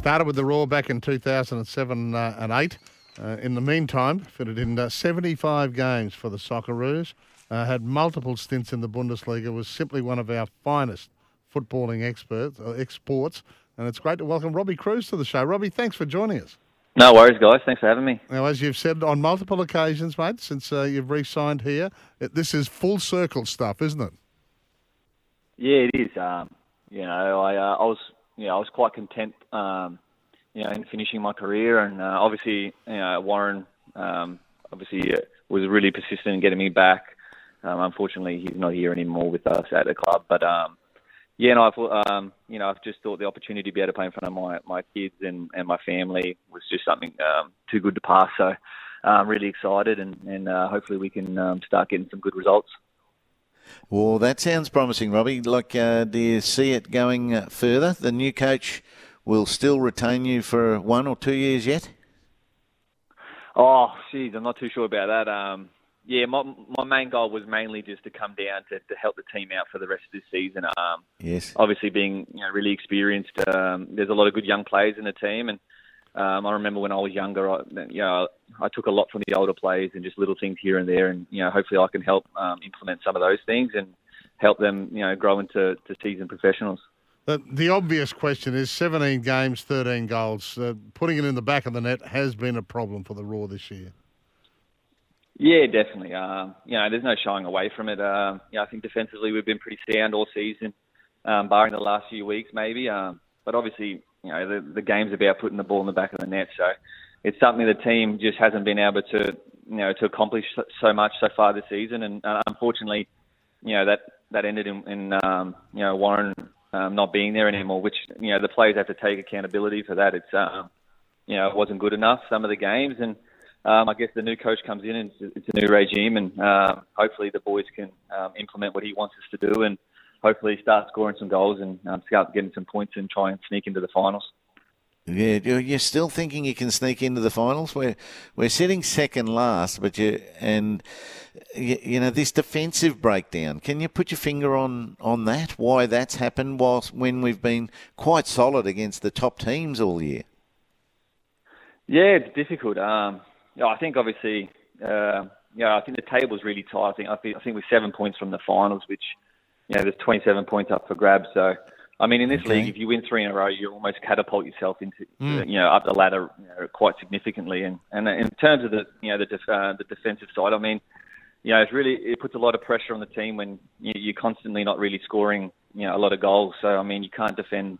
Started with the Roar back in 2007 uh, and 8. Uh, in the meantime, fitted in uh, 75 games for the Socceroos. Uh, had multiple stints in the Bundesliga. Was simply one of our finest footballing experts, uh, exports. And it's great to welcome Robbie Kruse to the show. Robbie, thanks for joining us. No worries, guys. Thanks for having me. Now, as you've said on multiple occasions, mate, since uh, you've re-signed here, it, this is full circle stuff, isn't it? Yeah, it is. Um, you know, I, uh, I was, know, I was quite content, um, you know, in finishing my career, and uh, obviously, you know, Warren, um, obviously, uh, was really persistent in getting me back. Um, unfortunately, he's not here anymore with us at the club, but um, yeah, no, I've, um, you know, I've just thought the opportunity to be able to play in front of my, my kids and, and my family was just something um, too good to pass. So I'm really excited, and, and uh, hopefully we can um, start getting some good results. Well, that sounds promising, Robbie. Like, uh, do you see it going uh, further? The new coach will still retain you for one or two years yet. Oh, geez, I'm not too sure about that. Um, yeah, my my main goal was mainly just to come down to, to help the team out for the rest of this season. Um, yes. Obviously, being you know really experienced, um, there's a lot of good young players in the team, and um, I remember when I was younger, I, you know, I took a lot from the older players and just little things here and there, and you know, hopefully I can help um, implement some of those things and help them, you know, grow into to seasoned professionals. The, the obvious question is 17 games, 13 goals. Uh, putting it in the back of the net has been a problem for the Roar this year. Yeah, definitely. Um, you know, there's no shying away from it. Um, you know, I think defensively we've been pretty sound all season, um, barring the last few weeks maybe. Um, but obviously, you know, the, the game's about putting the ball in the back of the net. So it's something the team just hasn't been able to, you know, to accomplish so much so far this season. And uh, unfortunately, you know, that, that ended in, in um, you know, Warren um, not being there anymore, which, you know, the players have to take accountability for that. It's, um, you know, it wasn't good enough, some of the games. And, um, I guess the new coach comes in and it's a new regime, and uh, hopefully the boys can um, implement what he wants us to do, and hopefully start scoring some goals and um, start getting some points and try and sneak into the finals. Yeah, you're still thinking you can sneak into the finals. We're we're sitting second last, but you and you, you, know this defensive breakdown. Can you put your finger on on that? Why that's happened whilst when we've been quite solid against the top teams all year? Yeah, it's difficult. Um, yeah, I think obviously, uh, yeah, I think the table's really tight. I think I think, I think we're seven points from the finals, which you know, there's 27 points up for grabs. So, I mean, in this okay. league, if you win three in a row, you almost catapult yourself into mm. you know up the ladder you know, quite significantly. And and in terms of the you know the def, uh, the defensive side, I mean, you know, it's really it puts a lot of pressure on the team when you, you're constantly not really scoring you know a lot of goals. So I mean, you can't defend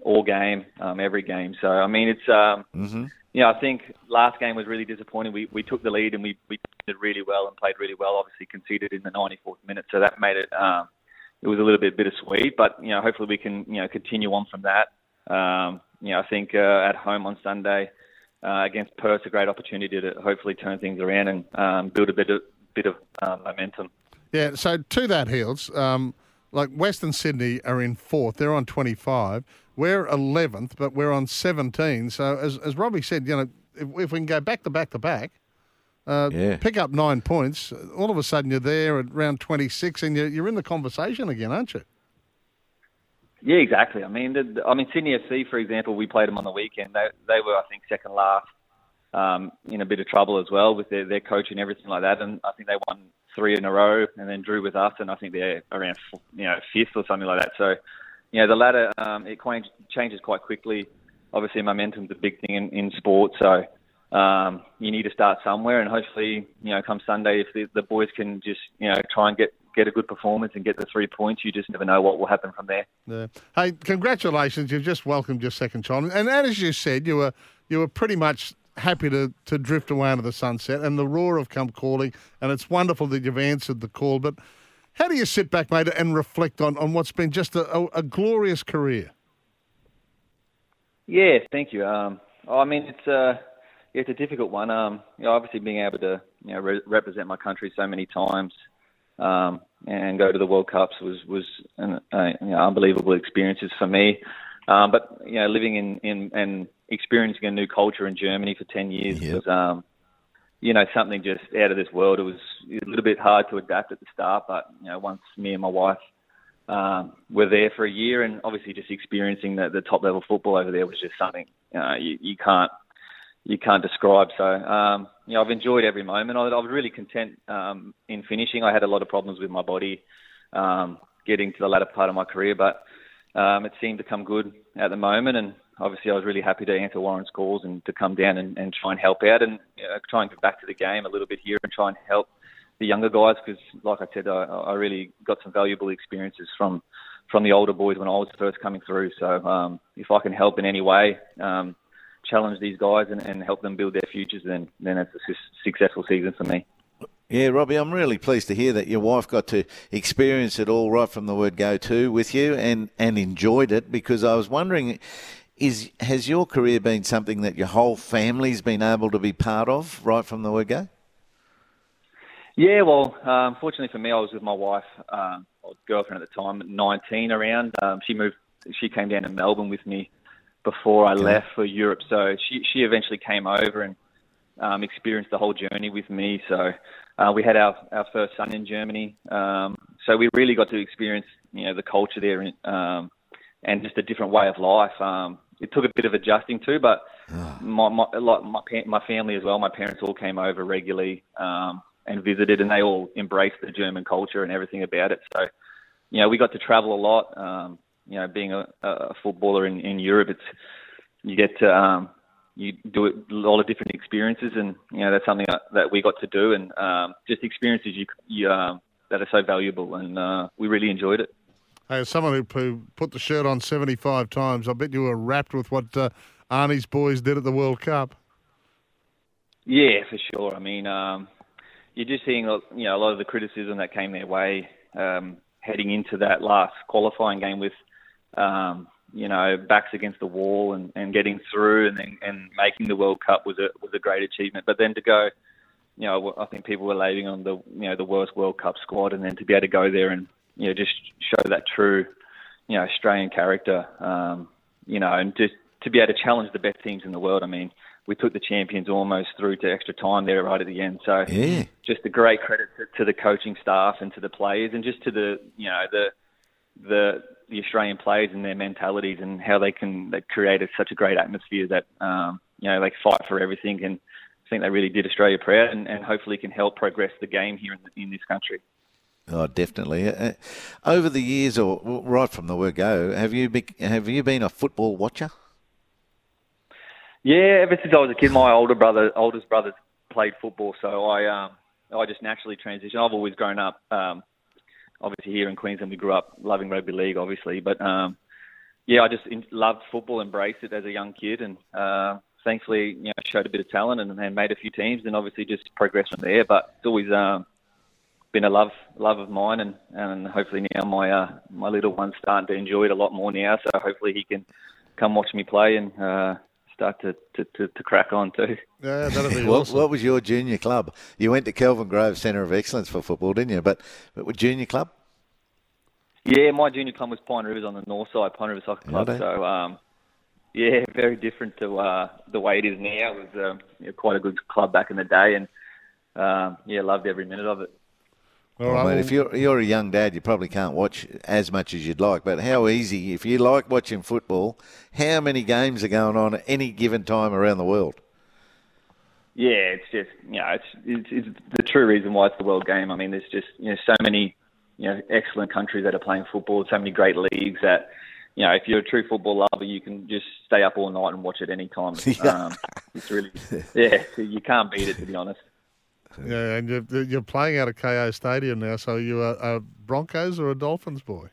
all game, um, every game. So I mean, it's um, mm-hmm you know, I think last game was really disappointing. We we took the lead and we we did really well and played really well. Obviously conceded in the 94th minute, so that made it um, it was a little bit bittersweet. But you know, hopefully we can you know continue on from that. Um, you know, I think uh, at home on Sunday uh, against Perth, a great opportunity to hopefully turn things around and um, build a bit of bit of uh, momentum. Yeah. So to that, Heels, um, like Western Sydney are in fourth. They're on 25. We're 11th, but we're on 17. So, as, as Robbie said, you know, if, if we can go back to back to back, uh, yeah. pick up nine points, all of a sudden you're there at round 26 and you're, you're in the conversation again, aren't you? Yeah, exactly. I mean, the, I mean, Sydney FC, for example, we played them on the weekend. They, they were, I think, second last, um, in a bit of trouble as well with their, their coach and everything like that. And I think they won three in a row and then drew with us. And I think they're around, you know, fifth or something like that. So, you know, the ladder um, it changes quite quickly. Obviously, momentum's a big thing in, in sport, so um, you need to start somewhere. And hopefully, you know, come Sunday, if the, the boys can just you know try and get get a good performance and get the three points, you just never know what will happen from there. Yeah. Hey, congratulations! You've just welcomed your second child, and as you said, you were you were pretty much happy to, to drift away into the sunset, and the Roar have come calling, and it's wonderful that you've answered the call, but. How do you sit back, mate, and reflect on, on what's been just a, a, a glorious career? Yeah, thank you. Um, I mean, it's a uh, it's a difficult one. Um, you know, obviously being able to you know re- represent my country so many times um, and go to the World Cups was was an uh, you know, unbelievable experiences for me. Um, but you know, living in, in and experiencing a new culture in Germany for ten years yep. was um, you know, something just out of this world. It was a little bit hard to adapt at the start, but you know, once me and my wife um, were there for a year, and obviously just experiencing the, the top level football over there was just something uh, you, you can't you can't describe. So um, you know, I've enjoyed every moment. I, I was really content um, in finishing. I had a lot of problems with my body um, getting to the latter part of my career, but um, it seemed to come good at the moment. And obviously, I was really happy to answer Warren's calls and to come down and, and try and help out and you know, try and get back to the game a little bit here and try and help the younger guys because, like I said, I, I really got some valuable experiences from from the older boys when I was first coming through. So um, if I can help in any way, um, challenge these guys and, and help them build their futures, then then it's a su- successful season for me. Yeah, Robbie, I'm really pleased to hear that your wife got to experience it all right from the word go to with you and, and enjoyed it because I was wondering is has your career been something that your whole family's been able to be part of right from the word go? Yeah, well, um, fortunately for me, I was with my wife, um, girlfriend at the time, 19 around. Um, she moved, she came down to Melbourne with me before I okay. left for Europe. So she she eventually came over and um, experienced the whole journey with me. So uh, we had our our first son in Germany. Um, so we really got to experience you know the culture there and, um, and just a different way of life. Um, it took a bit of adjusting too, but oh. my my like my my family as well. My parents all came over regularly um, and visited, and they all embraced the German culture and everything about it. So you know we got to travel a lot. Um, you know, being a, a footballer in, in Europe, it's you get to um, you do a lot of different experiences, and you know that's something that, that we got to do, and um, just experiences you, you um, that are so valuable, and uh, we really enjoyed it. Hey, as someone who, who put the shirt on seventy-five times, I bet you were wrapped with what uh, Arnie's boys did at the World Cup. Yeah, for sure. I mean, um, you're just seeing you know a lot of the criticism that came their way um, heading into that last qualifying game with um, you know, backs against the wall and, and getting through and then, and making the World Cup was a was a great achievement. But then to go, you know, I think people were laying on the you know the worst World Cup squad, and then to be able to go there and you know just show that true, you know, Australian character, um, you know, and just to be able to challenge the best teams in the world. I mean, we took the champions almost through to extra time there right at the end. So yeah. just a great credit to, to the coaching staff and to the players, and just to the you know the the the Australian players and their mentalities and how they can they created such a great atmosphere that um, you know they fight for everything and I think they really did Australia proud and, and hopefully can help progress the game here in, the, in this country. Oh, definitely. Uh, over the years, or right from the word go, have you be, have you been a football watcher? Yeah, ever since I was a kid, my older brother, oldest brother, played football, so I um, I just naturally transitioned. I've always grown up um, obviously here in Queensland we grew up loving rugby league, obviously, but um, yeah, I just loved football, embraced it as a young kid, and uh, thankfully, you know, showed a bit of talent and, and made a few teams, and obviously just progressed from there. But it's always um, been a love love of mine, and, and hopefully now my uh, my little one's starting to enjoy it a lot more now. So hopefully he can come watch me play and uh, start to, to, to, to, crack on too. Yeah, that'll be what, awesome. What was your junior club? You went to Kelvin Grove Centre of Excellence for football, didn't you? But, but junior club? Yeah, my junior club was Pine Rivers on the north side, Pine River Soccer Club. So, um, yeah, very different to uh, the way it is now. It was um, you know, quite a good club back in the day, and um, yeah, loved every minute of it. All right. Well, mate, if you're you're a young dad, you probably can't watch as much as you'd like. But how easy, if you like watching football, how many games are going on at any given time around the world? Yeah, it's just you know, it's it's, it's the true reason why it's the world game. I mean, there's just you know so many you know excellent countries that are playing football, so many great leagues that you know if you're a true football lover, you can just stay up all night and watch it any time. um, it's really yeah, you can't beat it to be honest. Yeah, and you're, you're playing out of Kayo Stadium now, so you are a Broncos or a Dolphins boy?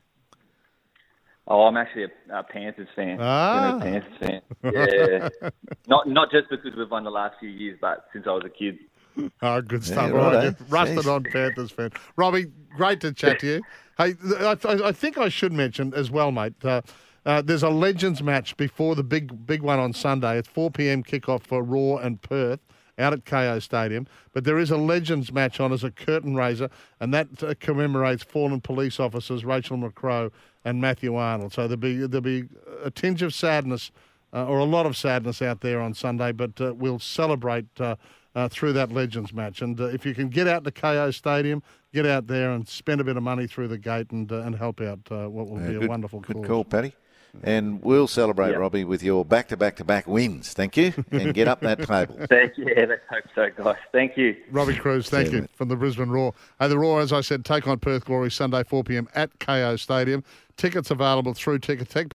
Oh, I'm actually a, a Panthers fan. Ah. a Panthers fan. Yeah, not not just because we've won the last few years, but since I was a kid. Oh, good stuff. Yeah, right, right. Rusted on Panthers fan. Robbie, great to chat to you. Hey, I, I think I should mention as well, mate. Uh, uh, there's a Legends match before the big big one on Sunday. It's 4 p.m. kickoff for Roar and Perth out at Kayo Stadium. But there is a Legends match on as a curtain raiser, and that uh, commemorates fallen police officers Rachel McCrow and Matthew Arnold. So there'll be there'll be a tinge of sadness, uh, or a lot of sadness out there on Sunday, but uh, we'll celebrate. Uh, uh through that Legends match. And uh, if you can get out to Kayo Stadium, get out there and spend a bit of money through the gate and uh, and help out uh, what will be a wonderful good cause. call, Paddy. And we'll celebrate, Yeah. Robbie, with your back to back to back wins. Thank you. And get up that table. Thank you. Yeah, let's hope so, guys. Thank you. Robbie Kruse, thank See you, you from the Brisbane Roar. Hey, the Roar, as I said, take on Perth Glory Sunday 4 p.m. at Kayo Stadium. Tickets available through Ticketek.